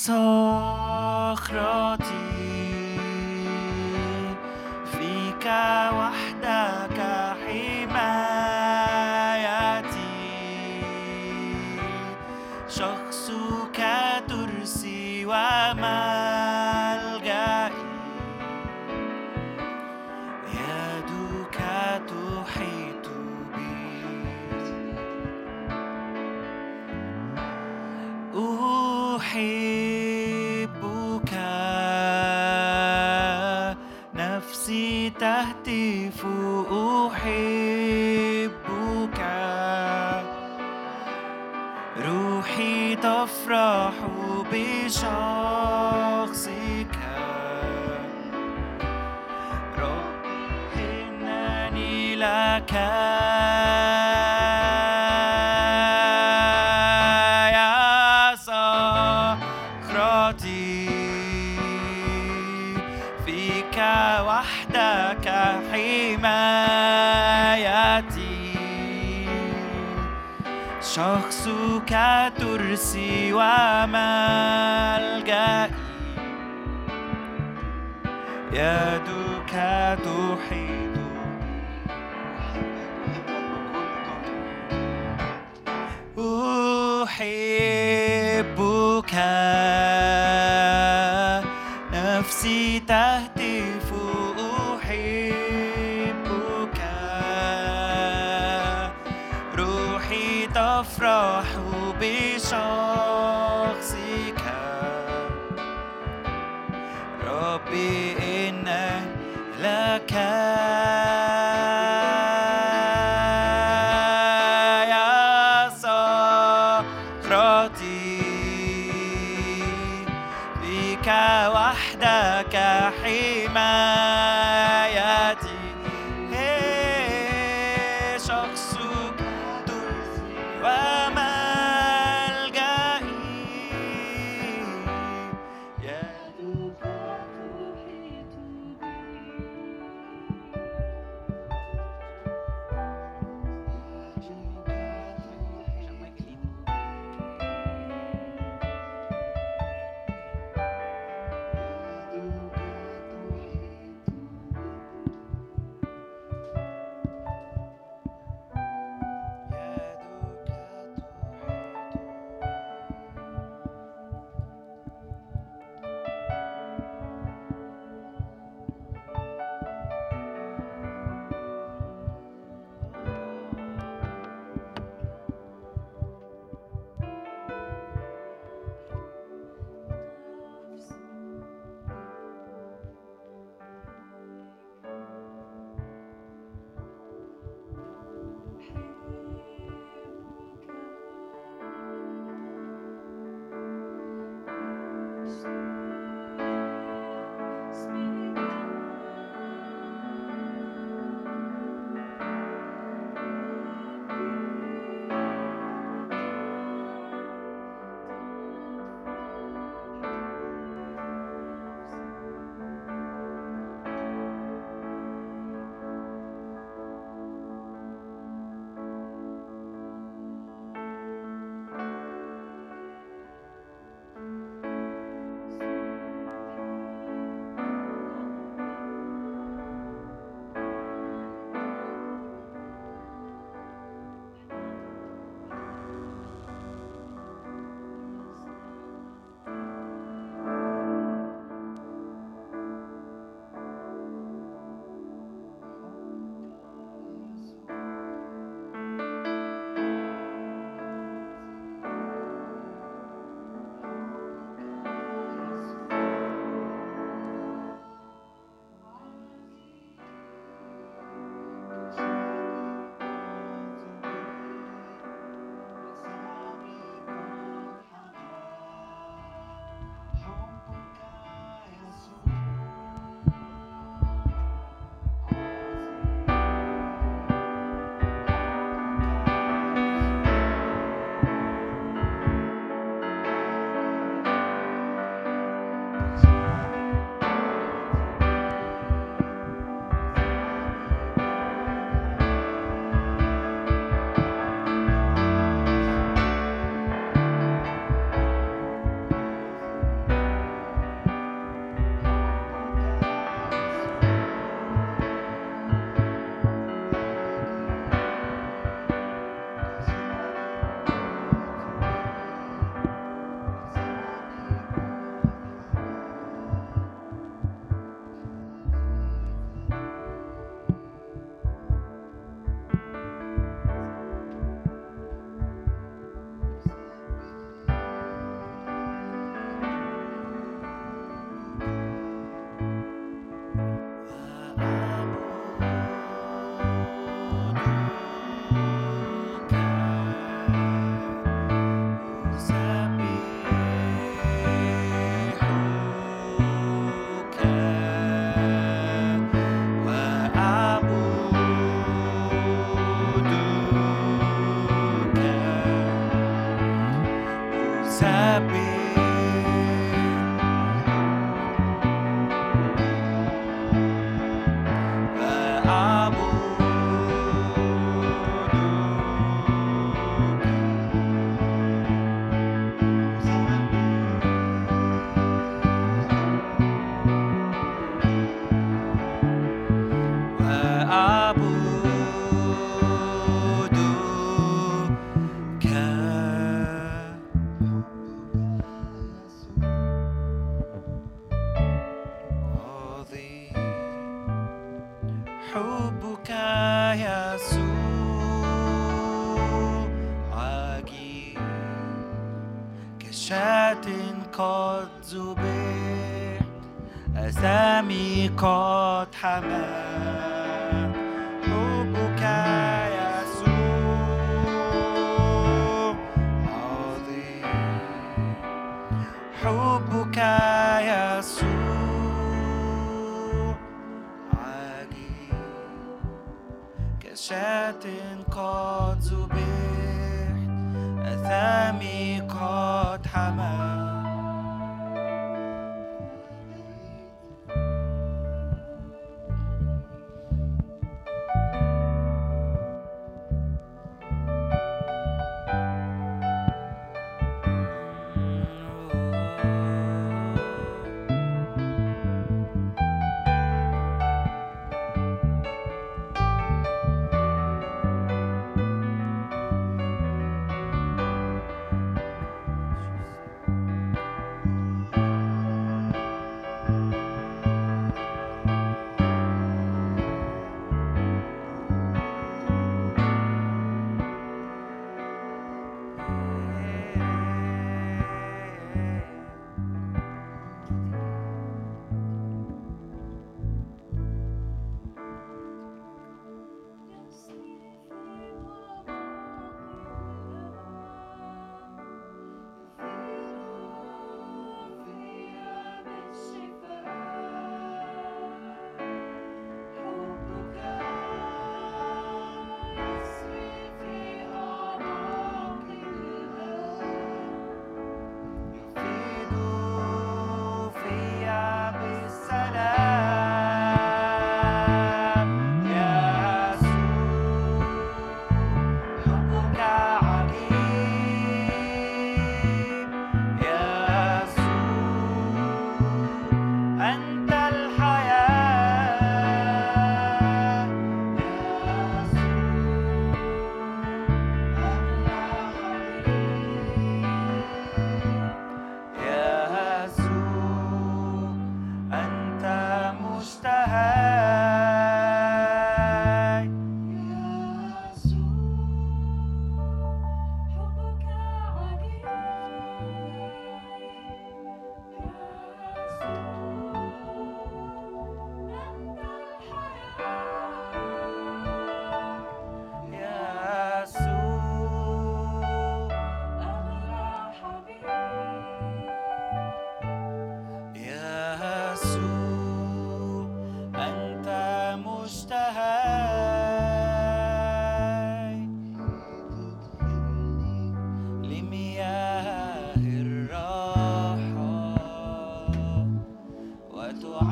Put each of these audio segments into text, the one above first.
So. تهتف أحبك. روحي تفرح بشخصك. ربي إنني لك.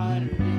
water.